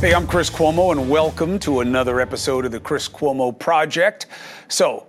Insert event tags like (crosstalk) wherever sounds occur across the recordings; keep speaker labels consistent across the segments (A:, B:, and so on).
A: Hey, I'm Chris Cuomo, and welcome to another episode of the Chris Cuomo Project. So,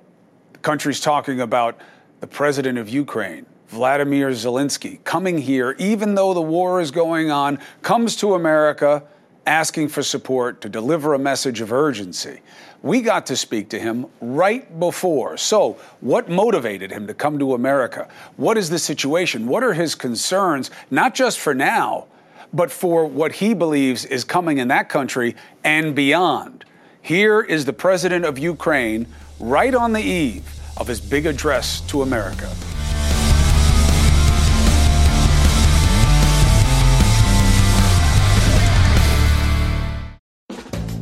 A: the country's talking about the president of Ukraine, Vladimir Zelenskyy, coming here, even though the war is going on, comes to America asking for support to deliver a message of urgency. We got to speak to him right before. So, what motivated him to come to America? What is the situation? What are his concerns, not just for now? But for what he believes is coming in that country and beyond. Here is the president of Ukraine right on the eve of his big address to America.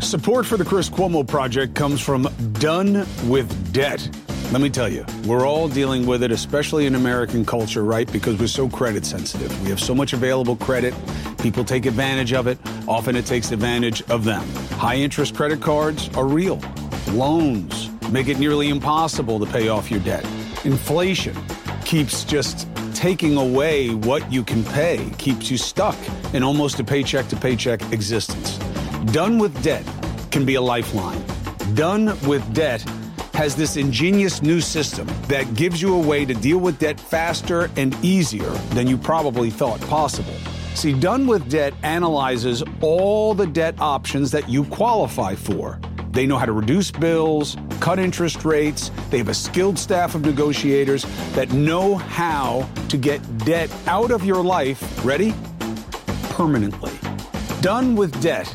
A: Support for the Chris Cuomo Project comes from Done with Debt. Let me tell you, we're all dealing with it, especially in American culture, right? Because we're so credit sensitive. We have so much available credit. People take advantage of it. Often it takes advantage of them. High interest credit cards are real. Loans make it nearly impossible to pay off your debt. Inflation keeps just taking away what you can pay, keeps you stuck in almost a paycheck to paycheck existence. Done with debt can be a lifeline. Done with debt has this ingenious new system that gives you a way to deal with debt faster and easier than you probably thought possible. See, Done with Debt analyzes all the debt options that you qualify for. They know how to reduce bills, cut interest rates. They have a skilled staff of negotiators that know how to get debt out of your life, ready? Permanently. Done with Debt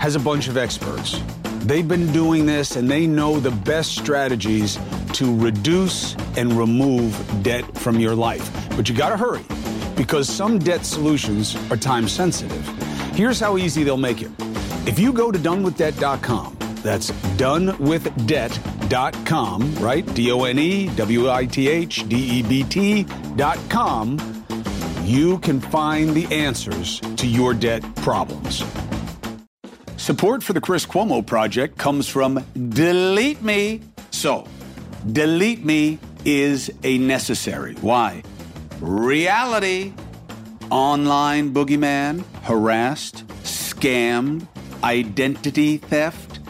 A: has a bunch of experts They've been doing this and they know the best strategies to reduce and remove debt from your life. But you got to hurry because some debt solutions are time sensitive. Here's how easy they'll make it. If you go to donewithdebt.com, that's donewithdebt.com, right? D O N E W I T H D E B T.com, you can find the answers to your debt problems. Support for the Chris Cuomo Project comes from Delete Me. So, Delete Me is a necessary. Why? Reality. Online boogeyman, harassed, scammed, identity theft,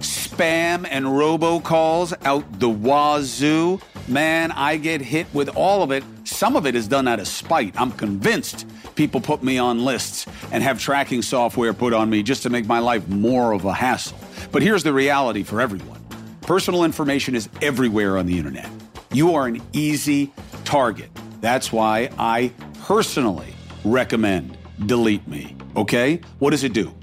A: spam and robocalls out the wazoo. Man, I get hit with all of it. Some of it is done out of spite. I'm convinced people put me on lists and have tracking software put on me just to make my life more of a hassle. But here's the reality for everyone personal information is everywhere on the internet. You are an easy target. That's why I personally recommend Delete Me. Okay? What does it do?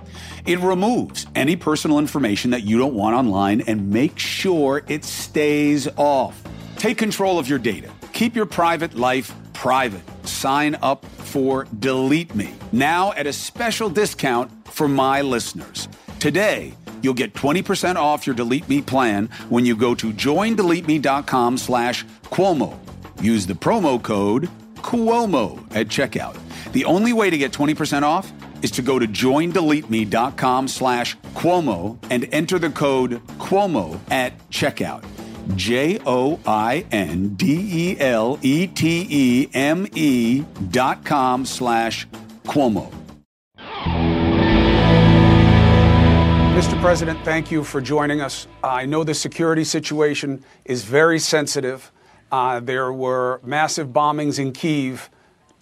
A: It removes any personal information that you don't want online and make sure it stays off. Take control of your data. Keep your private life private. Sign up for Delete Me now at a special discount for my listeners. Today, you'll get 20% off your Delete Me plan when you go to joindeleteme.com slash Cuomo. Use the promo code Cuomo at checkout. The only way to get 20% off is to go to joindeleteme.com slash Cuomo and enter the code Cuomo at checkout. J O I N D E L E T E M E dot com slash Cuomo. Mr. President, thank you for joining us. I know the security situation is very sensitive. Uh, there were massive bombings in Kiev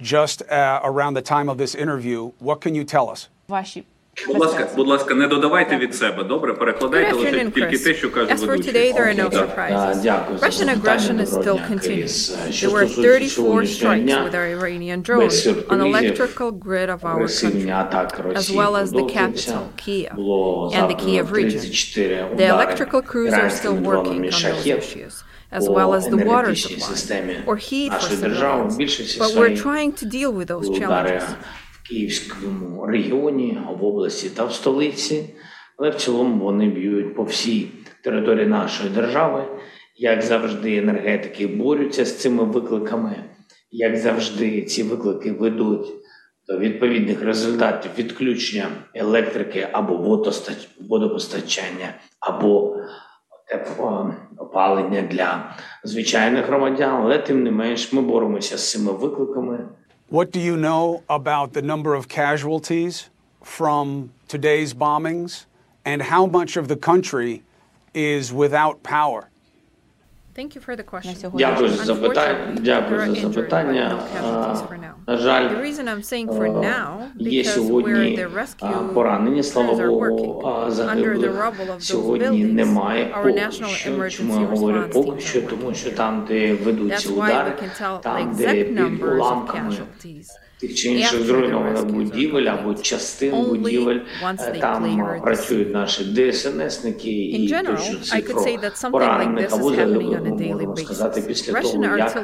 A: just uh, around the time of this interview. What can you tell us?
B: Ваші
C: Будь ласка, будь ласка, не додавайте від себе. Добре, перекладайте
B: Good
C: лише
B: afternoon,
C: тільки
B: Chris.
C: те, що каже
B: As for
C: ведучий.
B: today, there are no
C: Окей, так.
B: surprises.
D: Дякую за
B: Russian
D: запитання.
B: aggression is
D: Доброго
B: still
D: дня, Кріс.
B: continuing.
D: Що
B: There were
D: стосується
B: 34
D: сьогоднішнього
B: strikes
D: дня,
B: with our Iranian
D: без
B: drones on
D: сюрпризів,
B: electrical grid of our
D: агресивні
B: country,
D: атаки
B: as
D: Росії
B: well as the
D: продовжуються.
B: capital, Kiev,
D: Було
B: and the
D: завдано
B: Kiev region.
D: 34
B: The
D: удари
B: electrical crews are still
D: іранськими
B: working
D: дронами
B: on those
D: «Шахед»
B: issues, as
D: по
B: well as the water
D: енергетичній
B: supply
D: системі
B: or heat for
D: нашої держави.
B: civilians.
D: Більшості
B: But we're
D: своїй
B: trying to deal with those
D: удари
B: challenges.
D: Київському регіоні, в області та в столиці, але в цілому вони б'ють по всій території нашої держави. Як завжди, енергетики борються з цими викликами. Як завжди, ці виклики ведуть до відповідних результатів відключення електрики або водопостачання, або теплоопалення для звичайних громадян. Але тим не менш, ми боремося з цими викликами.
A: What do you know about the number of casualties from today's bombings, and how much of the country is without power?
D: Дякую за запитання. Дякую за запитання. На жаль, є сьогодні поранені. Слава Богу, загиблих сьогодні немає. Поки що. Чому я говорю поки що, тому що там, де ведуться удари, там, де під уламками тих чи інших
B: зруйнована
D: будівель або частин будівель. там працюють наші ДСНСники і точно цифру поранених або загиблих, можемо сказати, після того, як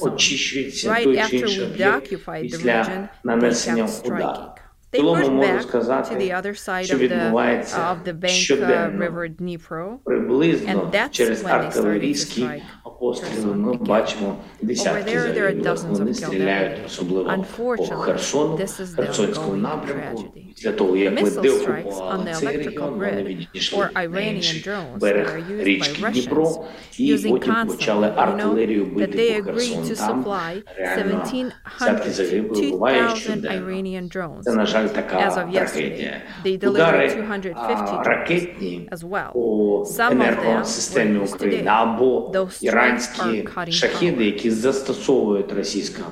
D: очищується той чи інший об'єкт після нанесення удару.
B: striking.
D: В
B: They
D: цілому
B: pushed
D: можу
B: back to
D: сказати,
B: the other side
D: що
B: of the,
D: відбувається
B: of the bank uh,
D: щоденно.
B: river Dnipro.
D: Приблизно
B: And that's
D: через
B: when they started to
D: артилерійські
B: strike
D: постріли
B: Kherson
D: ми
B: again.
D: бачимо
B: Over
D: десятки
B: there, there are
D: загиблих.
B: dozens of
D: Вони
B: killed
D: стріляють
B: every day.
D: особливо по
B: Unfortunately,
D: Херсону,
B: this is the
D: Херсонському
B: ongoing
D: напрямку.
B: tragedy.
D: Після того, як ми
B: Missile strikes
D: деокупували
B: on the
D: цей
B: electrical
D: регіон, вони
B: grid
D: відійшли
B: or
D: на
B: Iranian
D: інший
B: drones that
D: берег
B: are used by
D: річки
B: Russians
D: Дніпро, і
B: using
D: потім
B: constantly,
D: почали
B: you know,
D: артилерію
B: that
D: бити
B: they
D: по
B: agreed
D: Херсону.
B: to
D: Там
B: supply
D: реально десятки
B: 1,700
D: загиблих буває
B: 2,000
D: щоденно.
B: Iranian drones.
D: Це, на жаль,
B: жаль, така
D: трагедія. Удари ракетні по енергосистемі України або іранські шахіди, які застосовують російська.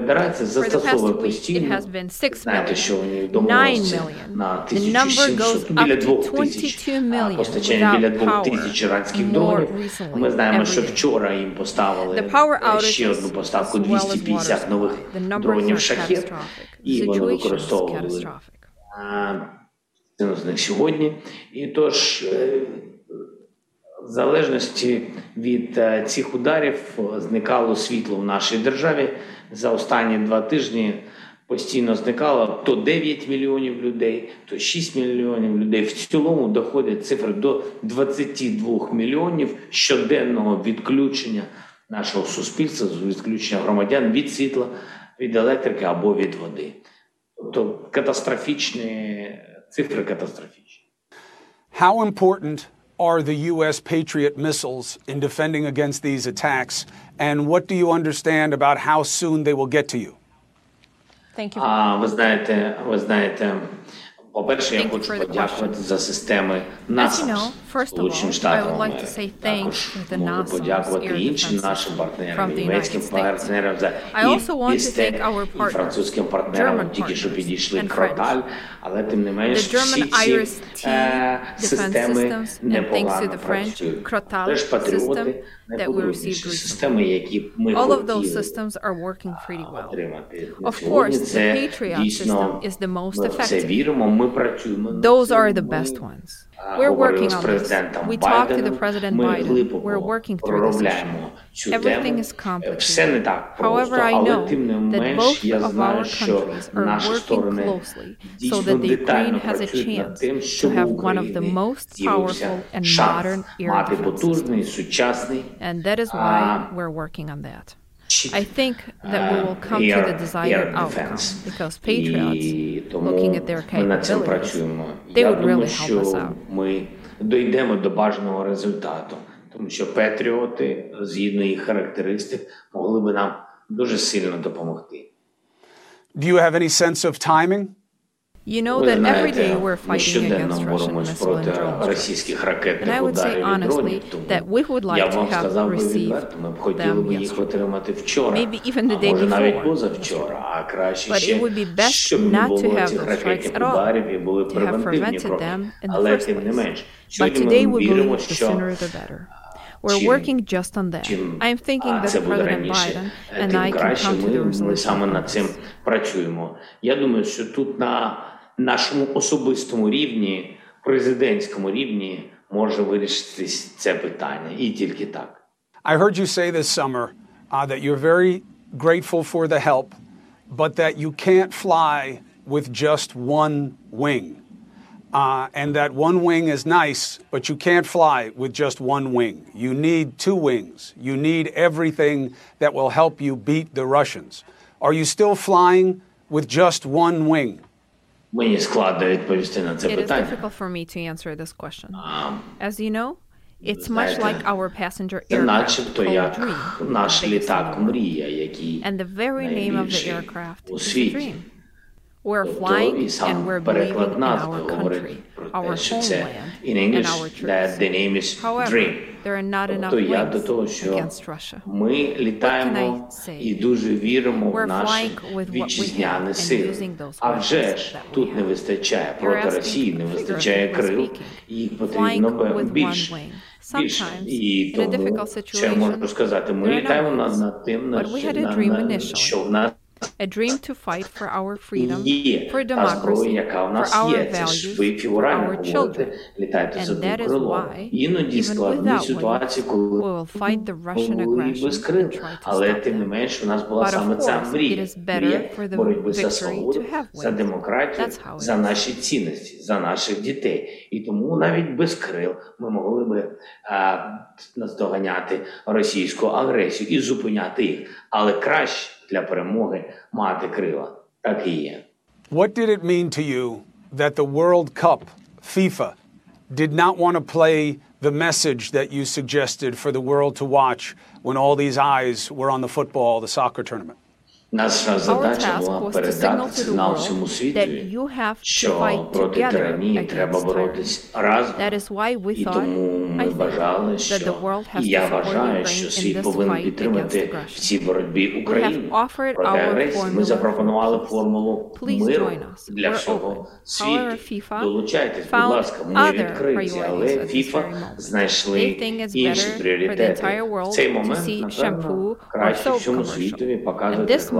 D: Федерація застосовує постійно, знаєте, що
B: у
D: ній
B: домовилося
D: на 1700, біля 2000, постачання біля 2000 іранських дронів. Ми знаємо, що вчора їм поставили ще одну поставку 250 нових дронів шахет, і вони використовували з них сьогодні. І тож е, залежності від е, цих ударів е, зникало світло в нашій державі. За останні два тижні постійно зникало то 9 мільйонів людей, то 6 мільйонів людей. В цілому доходять цифри до 22 мільйонів щоденного відключення нашого суспільства, відключення громадян від світла, від електрики або від води. Тобто катастрофічні цифри катастрофічні.
A: How important are the U.S. Patriot missiles in defending against these attacks? And what do you understand about how soon they will get to you?
B: Thank you.
D: А ви знаєте, ви знаєте, По-перше, я хочу подякувати за системи
B: NASAMS
D: Сполученим Штатам Америки. Також можу подякувати іншим нашим партнерам, німецьким партнерам за істе і французьким партнерам, тільки що підійшли кроталь, але тим не менш всі ці системи непогано працюють. Теж патріоти найпотужніші системи, які ми хотіли отримати.
B: Of course, the Patriot system is the most
D: effective. Це віримо.
B: Those are the best ones. We're working on this. We talked to the President Biden. We're working through this
D: issue.
B: Everything is complicated. However, I know that both of our countries are working closely so that the Ukraine has a chance to have one of the most powerful and modern air. And that is why we're working on that. I think that we will come to the
D: air-
B: desired
D: air
B: outcome
D: defense.
B: because patriots,
D: І тому
B: looking at their
D: ми над цим
B: capabilities,
D: працюємо.
B: they
D: Я
B: would
D: думаю,
B: really help
D: що
B: us out.
D: ми дійдемо до бажаного результату, тому що патріоти, згідно їх характеристик, могли би нам дуже сильно допомогти.
A: Do you have any sense of timing?
B: You know
D: Ви
B: that every
D: знаєте,
B: day we're
D: ми
B: fighting
D: щоденно
B: against Russian
D: боремось
B: missile
D: проти
B: and drone strikes.
D: російських
B: And
D: ракетних
B: I would say
D: ударів і
B: honestly
D: дронів. Тому
B: that we would like
D: я
B: to
D: вам
B: have
D: сказав би
B: received
D: відверто, ми б хотіли
B: them
D: би їх
B: yesterday.
D: отримати вчора,
B: Maybe even the
D: а
B: day
D: може навіть
B: before.
D: позавчора, а краще
B: But
D: ще,
B: it would be best
D: щоб не
B: not to
D: було
B: have
D: цих
B: those
D: ракетних
B: strikes at all,
D: ударів і були
B: to have
D: превентивні
B: prevented
D: кроки.
B: them in the
D: Але
B: first
D: тим не
B: place.
D: менш,
B: But
D: сьогодні
B: today
D: ми
B: we
D: віримо,
B: believe the
D: що
B: sooner the better. We're
D: чим-
B: working just on that.
D: чим
B: I'm thinking
D: а,
B: that
D: це буде
B: President
D: раніше,
B: Biden and
D: тим
B: I can
D: краще.
B: come to the
D: Ми, ми
B: resolution
D: саме
B: on
D: над цим
B: this.
D: працюємо. Я думаю, що тут на нашому особистому рівні, президентському рівні, може вирішитись це питання, і тільки так.
A: I heard you say this summer uh, that you're very grateful for the help, but that you can't fly with just one wing. Uh, and that one wing is nice, but you can't fly with just one wing. You need two wings. You need everything that will help you beat the Russians. Are you still flying with just one wing?
D: Мені складно відповісти на це
B: It is
D: питання.
B: difficult for me to answer this question.
D: А,
B: As you know, it's much
D: знаєте,
B: like our passenger
D: Це
B: aircraft
D: начебто
B: called
D: як
B: Dream,
D: наш
B: the biggest in
D: літак
B: the world.
D: мрія, який
B: And the very name of the
D: найбільший
B: aircraft
D: у
B: is the
D: світі.
B: Dream. We're
D: Тобто
B: flying
D: і сам
B: and we're
D: переклад
B: believing in
D: назви
B: our
D: говорить
B: country,
D: про
B: our
D: те, що це
B: homeland,
D: in
B: and
D: English
B: our
D: that
B: troops.
D: the name is
B: However,
D: Dream. Тобто я до того, що ми літаємо і дуже віримо в наші вітчизняні сили. А вже ж тут не вистачає проти Росії, не вистачає крил, їх потрібно більше. Більше. І тому,
B: що
D: я можу сказати, ми літаємо над тим, що в нас
B: A dream to fight for our freedom,
D: є
B: for
D: та зброя,
B: democracy,
D: яка в
B: for
D: нас
B: our
D: є. Це ж
B: values,
D: ви
B: for
D: фігурально
B: our
D: говорите,
B: children.
D: літайте за
B: And that
D: одним
B: is
D: крилом.
B: why,
D: Іноді
B: even
D: складні
B: without
D: ситуації,
B: wings,
D: коли
B: we will fight the Russian
D: були
B: aggression
D: без
B: and
D: крил.
B: try to
D: Але
B: stop
D: тим не
B: them.
D: у нас була
B: But of
D: саме ця
B: course, it
D: мрія.
B: is better
D: Мрія
B: for the
D: боротьби за
B: victory
D: свободу,
B: to have
D: за
B: wings.
D: демократію,
B: That's how it
D: за
B: is.
D: наші цінності, за наших дітей. І тому навіть без крил ми могли би а, наздоганяти російську агресію і зупиняти їх. Але краще для перемоги мати крила. Так і є.
A: What did it mean to you that the World Cup, FIFA, did not want to play the message that you suggested for the world to watch when all these eyes were on the football, the soccer tournament?
D: Наша задача була передати сигнал всьому світу. що проти тиранії треба боротись разом. І тому ми бажали, що і я вважаю, що світ повинен підтримати в цій боротьбі Україну. Проти агресії ми запропонували формулу миру для всього світу. Долучайтесь, будь ласка, ми відкриті, але FIFA знайшли інші пріоритети. В цей момент, напевно, краще всьому світові показувати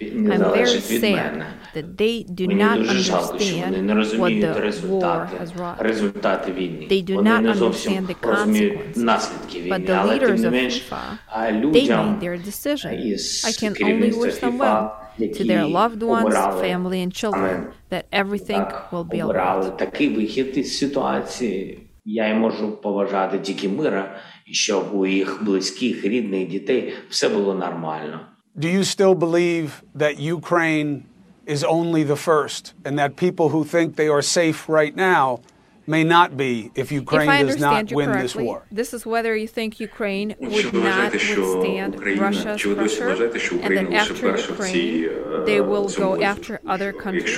B: Він не
D: залежить від мене. Мені дуже жалко, що вони не розуміють результати, результати війни. Вони не зовсім розуміють наслідки війни, але тим не менш людям із керівництва
B: ФІФА, to their loved ones, family and children, that everything will be alright.
D: такий вихід із ситуації. Я й можу поважати тільки мира, щоб у їх близьких, рідних, дітей все було нормально.
A: do you still believe that Ukraine is only the first and that people who think they are safe right now may not be if Ukraine
B: if
A: does not win this war?
B: This is whether you think Ukraine would not withstand Russia's pressure and that after Ukraine they will go after other countries.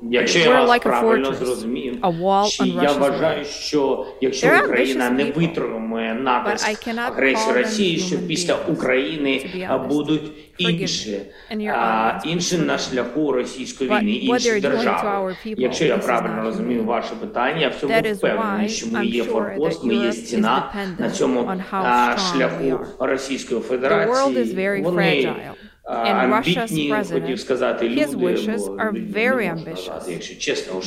B: We're like a fortress, a wall on Russia's way. There
D: are
B: ambitious people, but I cannot call them human beings, to be honest.
D: інші, а, інші на шляху російської війни, інші держави. Якщо я правильно розумію ваше питання, я в цьому впевнений, що ми є форпост, ми є стіна на цьому шляху Російської Федерації. Вони амбітні, хотів сказати, люди, сказати, якщо чесно, уж,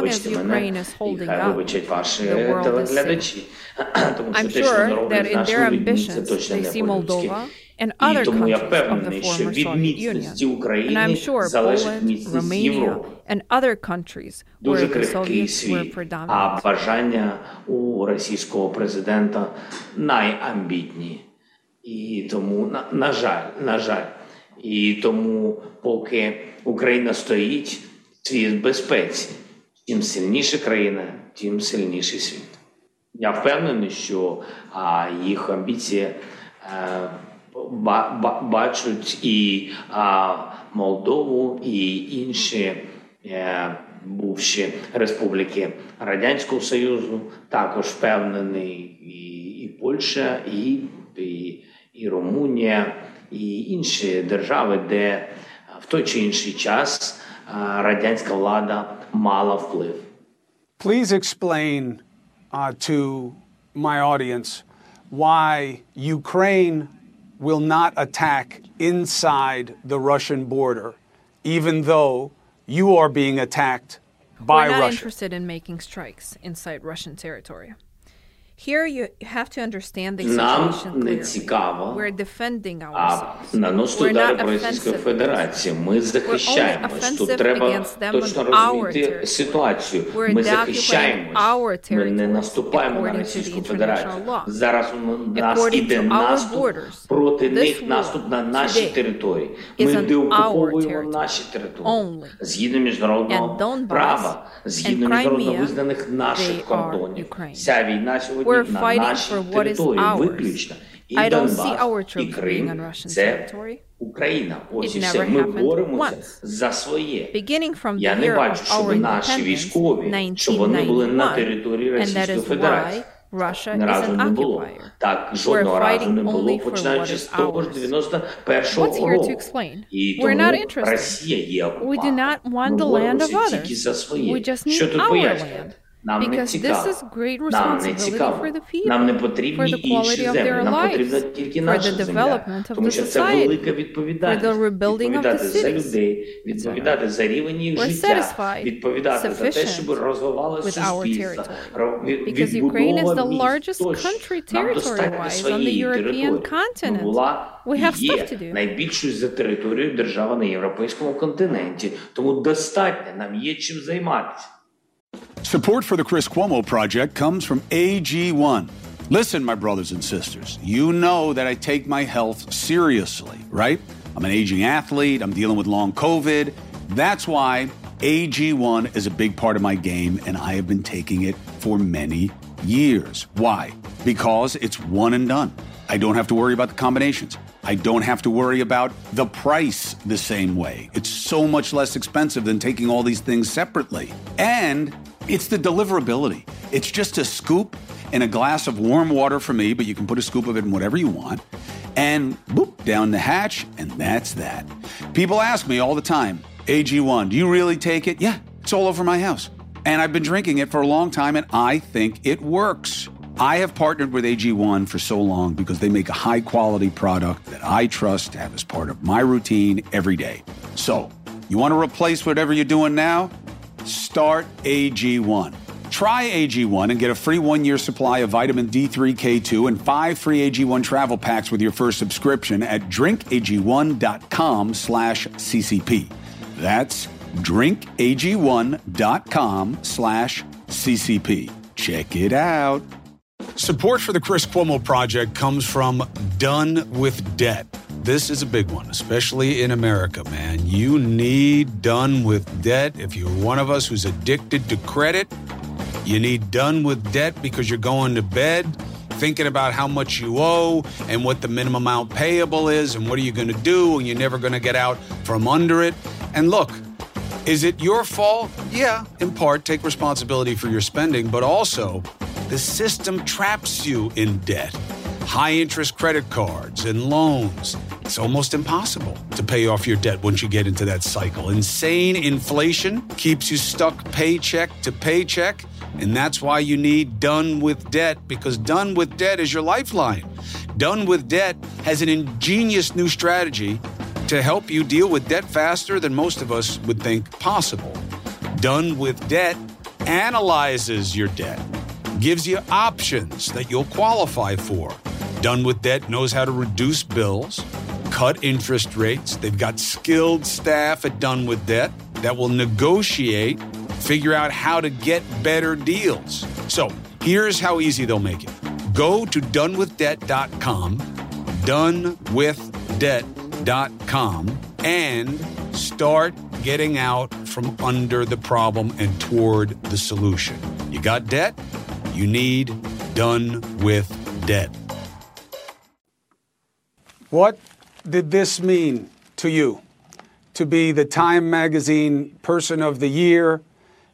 D: вибачте мене, і хай вибачать ваші телеглядачі, (clears throat) тому що те, що вони роблять з нашими людьми, це точно не по-людськи. І тому я певний, що від міцності України залежить міцність Європи. Дуже крихкий світ, а бажання у російського президента найамбітні. І тому на, на жаль, на жаль, і тому, поки Україна стоїть, світ в безпеці. Чим сильніша країна, тим сильніший світ. Я впевнений, що а, їх амбіція. А, е, бачать і Молдову, і інші е, бувші республіки Радянського Союзу. Також впевнений і, і Польща, і, і, і Румунія, і інші держави, де в той чи інший час радянська влада мала вплив.
A: Please explain uh, to my audience why Ukraine will not attack inside the Russian border, even though you are being attacked by Russia.
B: We're not
A: Russia.
B: interested in making strikes inside Russian territory. Here you have to understand the
D: Нам не цікаво
B: We're defending
D: а наносити удари по
B: Російської
D: Федерації. Ми захищаємось. Тут треба точно розуміти ситуацію. Ми захищаємось. Ми не наступаємо на Російську Федерацію. Зараз у нас іде наступ проти них наступ на наші території. Ми деокуповуємо наші території згідно міжнародного права, згідно міжнародно визнаних наших кордонів. Ця війна сьогодні.
B: We're
D: на
B: fighting
D: нашій
B: for what is
D: території
B: ours.
D: виключно. І
B: I don't
D: Донбас,
B: see our
D: і
B: troops being on
D: Крим
B: Russian
D: це
B: territory.
D: Україна. Ось
B: It
D: і все.
B: never
D: Ми
B: happened
D: боремося
B: once.
D: за своє.
B: Beginning from
D: Я
B: the
D: не
B: year
D: бачу,
B: of
D: щоб
B: our
D: наші
B: independence,
D: військові, щоб вони були на території
B: 1991, and that
D: Російської
B: is
D: Федерації.
B: why Russia
D: Ні
B: is
D: разу
B: an
D: не було.
B: occupier.
D: Так, жодного
B: We're
D: разу не
B: fighting
D: було,
B: only for
D: починаючи
B: what
D: з
B: is
D: того ж
B: ours.
D: 91-го
B: What's here to
D: року.
B: explain?
D: І
B: We're
D: тому
B: not interested.
D: Росія є окупантом.
B: We do not want
D: Ми
B: the land of
D: боремося
B: others.
D: тільки за своє.
B: We just need
D: Що тут
B: our
D: пояснювати? Нам не цікаво. Нам не цікаво. Нам не потрібні інші землі. Нам потрібна тільки наша земля. Тому що це велика відповідальність. Відповідати за людей, відповідати за рівень їх життя, відповідати за те, щоб розвивалося суспільство, відбудова міст тощо. Нам достатньо своєї території. Ми була і є найбільшою за територією держави на Європейському континенті. Тому достатньо, нам є чим займатися.
A: Support for the Chris Cuomo Project comes from AG1. Listen, my brothers and sisters, you know that I take my health seriously, right? I'm an aging athlete, I'm dealing with long COVID. That's why AG1 is a big part of my game, and I have been taking it for many years. Why? Because it's one and done. I don't have to worry about the combinations. I don't have to worry about the price the same way. It's so much less expensive than taking all these things separately. And it's the deliverability. It's just a scoop and a glass of warm water for me, but you can put a scoop of it in whatever you want. And boop, down the hatch, and that's that. People ask me all the time, AG1, do you really take it? Yeah, it's all over my house. And I've been drinking it for a long time, and I think it works. I have partnered with AG1 for so long because they make a high quality product that I trust to have as part of my routine every day. So, you want to replace whatever you're doing now? Start AG1. Try AG1 and get a free one year supply of vitamin D3, K2, and five free AG1 travel packs with your first subscription at drinkag1.com slash CCP. That's drinkag1.com slash CCP. Check it out. Support for the Chris Cuomo Project comes from Done with Debt. This is a big one, especially in America, man. You need Done with Debt. If you're one of us who's addicted to credit, you need Done with Debt because you're going to bed thinking about how much you owe and what the minimum amount payable is and what are you going to do and you're never going to get out from under it. And look, is it your fault? Yeah, in part, take responsibility for your spending, but also the system traps you in debt. High interest credit cards and loans. It's almost impossible to pay off your debt once you get into that cycle. Insane inflation keeps you stuck paycheck to paycheck. And that's why you need Done with Debt because Done with Debt is your lifeline. Done with Debt has an ingenious new strategy to help you deal with debt faster than most of us would think possible. Done with Debt analyzes your debt, gives you options that you'll qualify for. Done with Debt knows how to reduce bills, cut interest rates. They've got skilled staff at Done with Debt that will negotiate, figure out how to get better deals. So here's how easy they'll make it go to donewithdebt.com, donewithdebt.com, and start getting out from under the problem and toward the solution. You got debt? You need Done with Debt. What did this mean to you? To be the Time Magazine Person of the Year,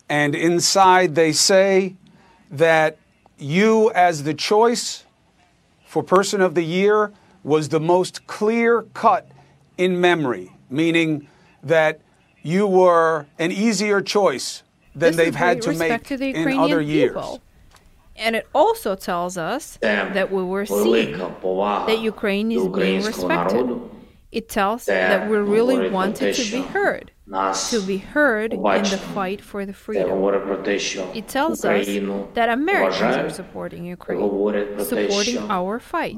A: and inside they say that you, as the choice for Person of the Year, was the most clear cut in memory, meaning that you were an easier choice than
B: This
A: they've
B: is
A: had
B: great
A: to
B: respect
A: make
B: to the
A: in
B: Ukrainian
A: other years.
B: And it also tells us that we were seen, that Ukraine is being respected. It tells that we really wanted to be heard, to be heard in the fight for the freedom. It tells us that Americans are supporting Ukraine, supporting our fight.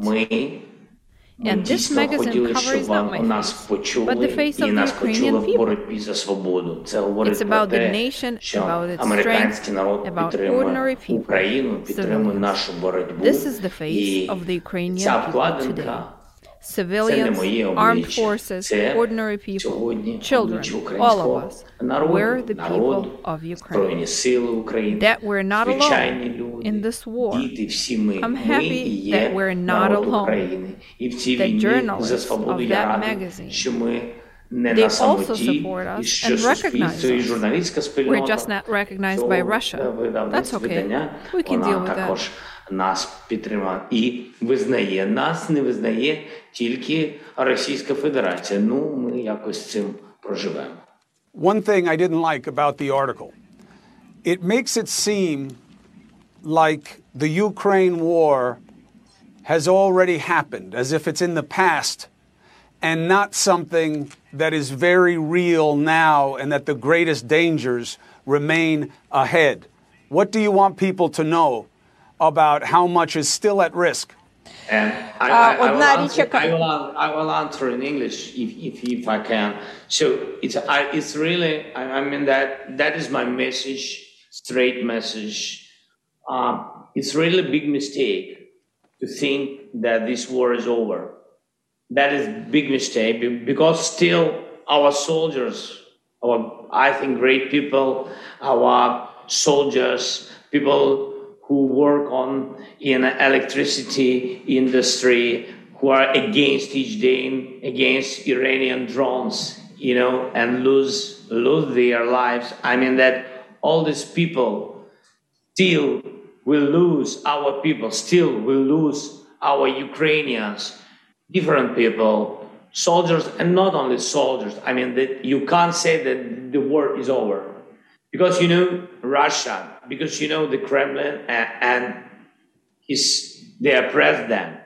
B: And this magazine covers
D: is
B: not my face, but the face of the Ukrainian people. It's about the nation, about its strength, about ordinary people. This is the face of the Ukrainian people today civilians, armed forces, ordinary people, children, all of us. We're the people of Ukraine. That we're not alone in this war. I'm happy that we're not alone. The journalists of that magazine they also support us and recognize us. We're just not recognized by Russia. That's okay. We can deal with that
D: також нас підтримала і визнає. Нас не визнає тільки Російська Федерація. Ну, ми якось з цим проживемо.
A: One thing I didn't like about the article it makes it seem like the Ukraine war has already happened, as if it's in the past and not something that is very real now and that the greatest dangers remain ahead. What do you want people to know about how much is still at risk?
D: I, will answer, in English if, if, if I can. So it's, it's really, I, mean, that, that is my message, straight message. Um, it's really a big mistake to think that this war is over. That is a big mistake because still our soldiers, our, I think, great people, our soldiers, people who work on in electricity industry, who are against each day against Iranian drones, you know, and lose lose their lives. I mean that all these people still will lose our people, still will lose our Ukrainians, different people, soldiers, and not only soldiers. I mean, that you can't say that the war is over because you know Russia, because you know the Kremlin and, and his their president.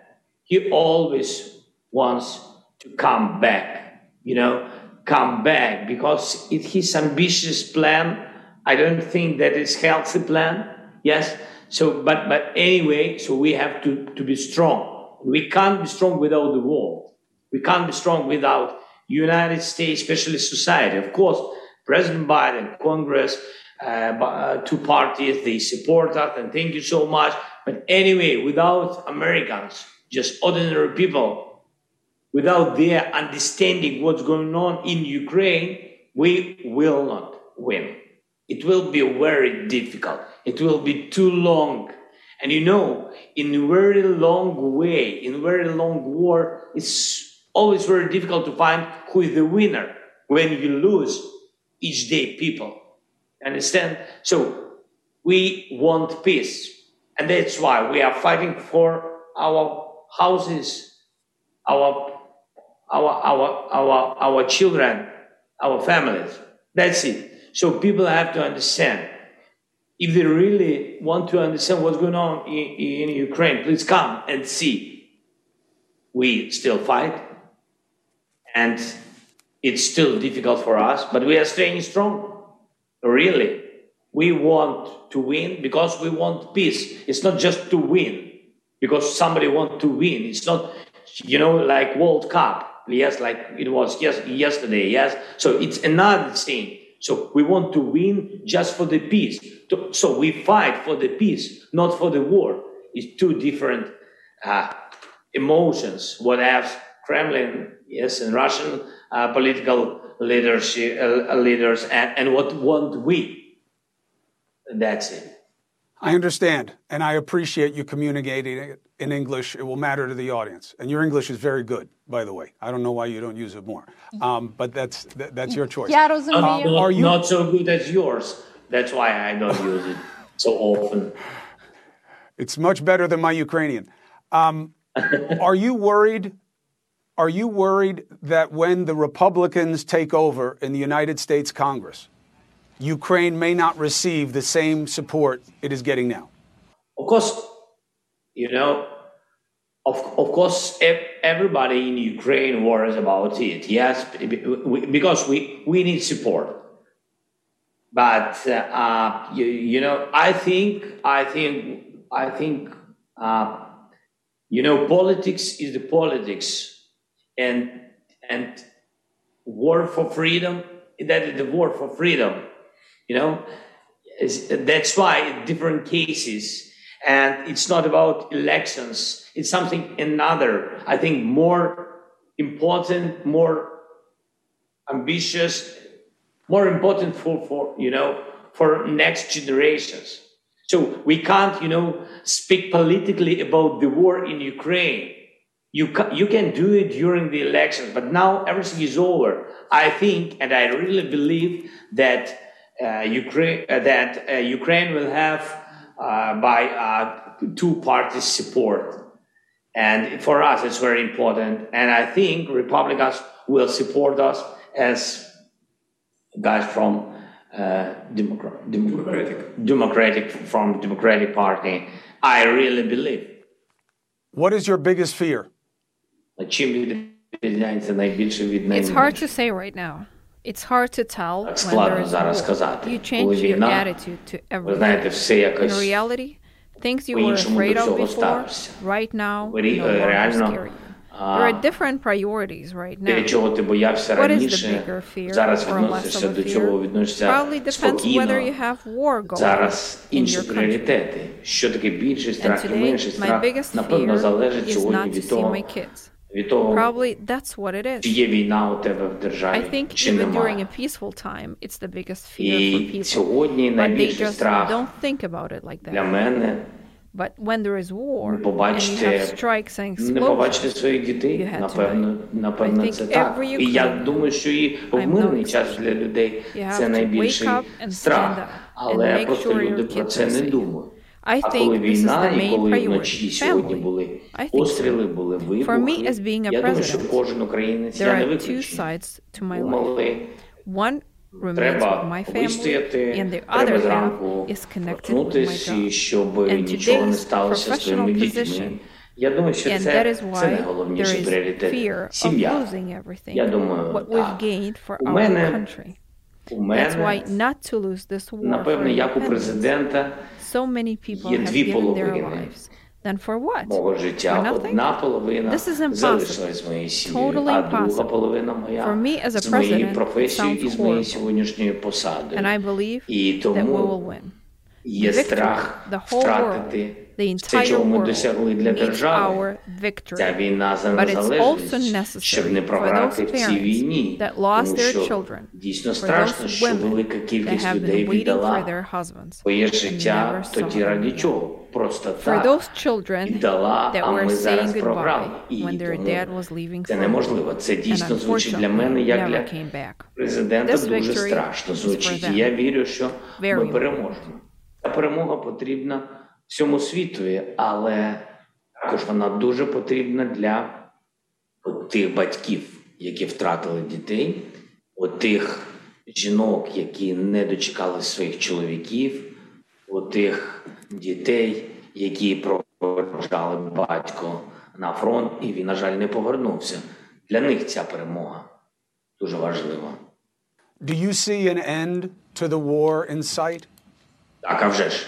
D: He always wants to come back, you know, come back because it, his ambitious plan. I don't think that is healthy plan. Yes. So, but but anyway, so we have to to be strong. We can't be strong without the world. We can't be strong without United States, especially society. Of course, President Biden, Congress, uh, uh, two parties, they support us, and thank you so much. But anyway, without Americans, just ordinary people, without their understanding what's going on in Ukraine, we will not win. It will be very difficult. It will be too long. And you know, in a very long way, in a very long war, it's always very difficult to find who is the winner when you lose each day people. Understand? So we want peace. And that's why we are fighting for our houses, our our our our our children, our families. That's it. So people have to understand. If they really want to understand what's going on in, in Ukraine, please come and see. We still fight, and it's still difficult for us, but we are staying strong. Really, we want to win because we want peace. It's not just to win because somebody want to win. It's not, you know, like World Cup. Yes, like it was yes, yesterday. Yes, so it's another thing. So we want to win just for the peace. So we fight for the peace, not for the war. It's two different uh, emotions. What have Kremlin, yes, and Russian uh, political leadership, uh, leaders and, and what want we. That's it.
A: I understand, and I appreciate you communicating it in English. It will matter to the audience, and your English is very good, by the way. I don't know why you don't use it more, um, but that's that, that's your choice.
E: Yeah,
D: um,
A: are you
D: not so good as yours? That's why I don't use it so often.
A: It's much better than my Ukrainian. Um, are you worried are you worried that when the Republicans take over in the United States Congress, Ukraine may not receive the same support it is getting now?
D: Of course, you know, of, of course, everybody in Ukraine worries about it. Yes, because we, we need support. But uh, you, you know, I think I think I think uh, you know politics is the politics, and and war for freedom that is the war for freedom. You know, that's why different cases and it's not about elections it's something another i think more important more ambitious more important for for you know for next generations so we can't you know speak politically about the war in ukraine you can, you can do it during the elections but now everything is over i think and i really believe that uh, ukraine uh, that uh, ukraine will have uh, by uh, two parties support. And for us, it's very important. And I think Republicans will support us as guys from uh, Democrat, Democratic. Democratic from Democratic Party. I really believe.
A: What is your biggest fear?
B: It's hard to say right now. It's hard to tell when there is war. You change your attitude to everything. In reality, things you were afraid of before, right now, no you. There are different priorities right now. What is the bigger fear or less of a fear? Probably depends whether you have war going on in your country. And today, my biggest fear від того, Probably that's what it is. чи є війна у тебе в I державі, think чи even during a немає. peaceful time, it's the biggest fear for І people. сьогодні But they найбільший just страх don't think about it like для that. мене But when there is war and you побачити- have strikes and не explosions, побачити своїх You дітей. had to Напевно, die. I напевно, think це так.
D: every І я Ukrainian- думаю, що і в I'm мирний not час для людей You have це to найбільший wake up and stand up страх. and Але make просто sure your люди про kids це are не safe. думають.
B: I
D: а
B: коли
D: війна
B: і
D: коли вночі сьогодні були обстріли, були вибухи,
B: For me, as being a
D: я думаю,
B: president,
D: що кожен українець,
B: there
D: я не
B: are two
D: виключення,
B: sides to my life.
D: думали,
B: One remains
D: треба
B: with my family,
D: вистояти,
B: and the
D: треба
B: other half
D: зранку
B: is connected with my
D: проснутись, і
B: job.
D: щоб
B: And
D: нічого не
B: today's
D: сталося з твоїми
B: professional
D: дітьми.
B: position
D: Я думаю, що
B: And that
D: це,
B: is
D: це
B: why there
D: найголовніший
B: is
D: пріоритет.
B: fear of
D: Сім'я.
B: losing everything,
D: Я думаю,
B: what we've
D: так.
B: gained for
D: У
B: our
D: мене-
B: country.
D: У
B: That's why
D: мене,
B: not to lose this war for
D: напевно, як у
B: independence.
D: президента
B: So many people
D: є
B: have
D: дві
B: given their
D: половини
B: lives. Then for what?
D: мого
B: For
D: життя.
B: nothing?
D: Одна половина
B: This is impossible.
D: залишилась з моєю сім'єю,
B: Totally
D: а друга
B: impossible.
D: половина моя
B: For me as a
D: з моєю
B: president, it
D: професією і
B: sounds
D: з моєю
B: horrible.
D: сьогоднішньою посадою.
B: And I believe
D: І
B: that we
D: тому
B: will win.
D: є страх втратити
B: те,
D: чого ми досягли для держави. Ця війна за незалежність, щоб не програти в цій війні, тому що дійсно страшно, що велика кількість людей віддала своє життя тоді раді чого. Просто так віддала, а ми зараз програли. І це неможливо. Це дійсно звучить для мене, як для президента, дуже страшно звучить. Я вірю, що ми переможемо. Ця перемога потрібна всьому світові, але також вона дуже потрібна для тих батьків, які втратили дітей, от тих жінок, які не дочекали своїх чоловіків, от тих дітей, які проводжали батько на фронт, і він, на жаль, не повернувся. Для них ця перемога дуже важлива.
A: Do you see an end to the war in sight?
D: Так, а вже ж.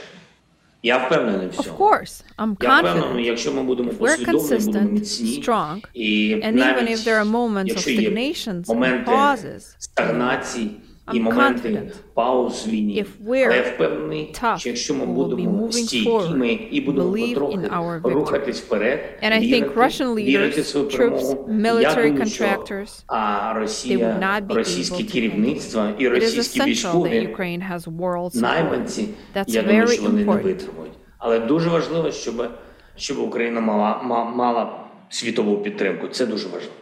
D: Я впевнений в
B: Of
D: цьому.
B: course, I'm
D: Я впевнений, якщо ми будемо
B: We're
D: послідовні, будемо
B: consistent,
D: міцні,
B: strong,
D: і
B: and
D: навіть
B: even if there are moments of
D: якщо є
B: stagnations
D: моменти
B: pauses,
D: стагнації і
B: I'm
D: моменти
B: confident.
D: пауз в війні,
B: If we're
D: але я впевнений,
B: tough,
D: що якщо ми
B: we will be
D: будемо
B: moving
D: стійкими
B: forward,
D: і будемо
B: believe in
D: потрохи
B: our victory.
D: рухатись вперед,
B: And I think
D: вірити,
B: Russian
D: вірити в
B: leaders,
D: свою
B: troops,
D: перемогу,
B: military
D: я думаю, що,
B: contractors,
D: а
B: they would
D: Росія,
B: not be
D: російське
B: able to
D: керівництво і
B: it is
D: російські
B: essential that
D: військові
B: Ukraine has world support.
D: найманці,
B: That's
D: я думаю,
B: very
D: що вони не
B: important.
D: витримують. Але дуже важливо, щоб, щоб Україна мала, ма- мала світову підтримку. Це дуже важливо.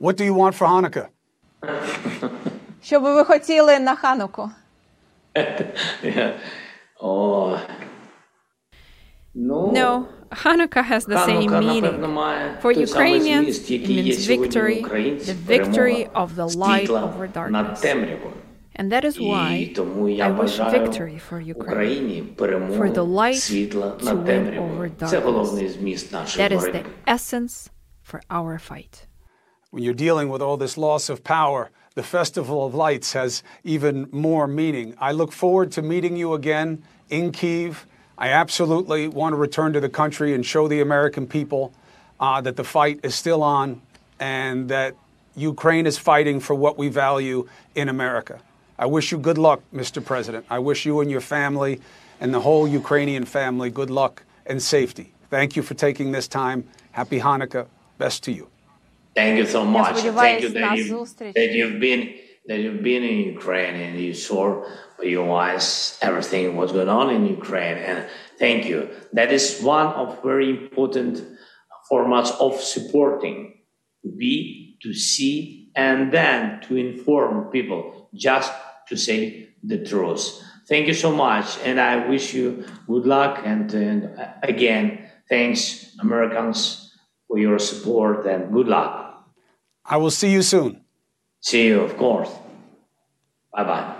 A: What do you want for Hanukkah?
E: Що би ви хотіли на Хануку? (laughs)
D: О, ну,
B: No, Hanukkah has the same
D: Ханука, напевно,
B: meaning.
D: має
B: For
D: той самий
B: Ukrainians,
D: зміст,
B: it
D: який є
B: means
D: сьогодні
B: victory,
D: в українців,
B: the victory
D: перемога
B: of the light
D: світла
B: over
D: над
B: darkness.
D: темрявою.
B: And that is why I wish victory for Ukraine, for the light to win over darkness. That is the essence for our fight.
A: When you're dealing with all this loss of power, the Festival of Lights has even more meaning. I look forward to meeting you again in Kiev. I absolutely want to return to the country and show the American people uh, that the fight is still on and that Ukraine is fighting for what we value in America. I wish you good luck, Mr. President. I wish you and your family and the whole Ukrainian family good luck and safety. Thank you for taking this time. Happy Hanukkah. Best to you.
D: Thank you so much. Thank you that, you, that you've been that you've been in Ukraine and you saw your eyes everything what's going on in Ukraine. And thank you. That is one of very important formats of supporting to be, to see, and then to inform people just to say the truth. Thank you so much, and I wish you good luck. And, and again, thanks, Americans, for your support and good luck.
A: I will see you soon.
D: See you, of course. Bye bye.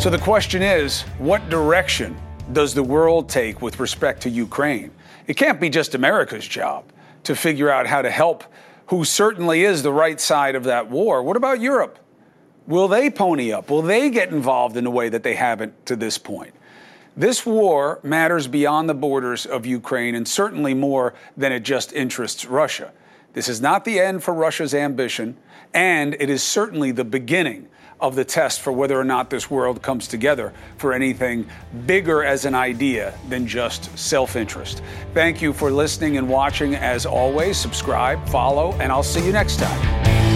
A: So the question is what direction does the world take with respect to Ukraine? It can't be just America's job to figure out how to help who certainly is the right side of that war. What about Europe? Will they pony up? Will they get involved in a way that they haven't to this point? This war matters beyond the borders of Ukraine and certainly more than it just interests Russia. This is not the end for Russia's ambition, and it is certainly the beginning of the test for whether or not this world comes together for anything bigger as an idea than just self interest. Thank you for listening and watching. As always, subscribe, follow, and I'll see you next time.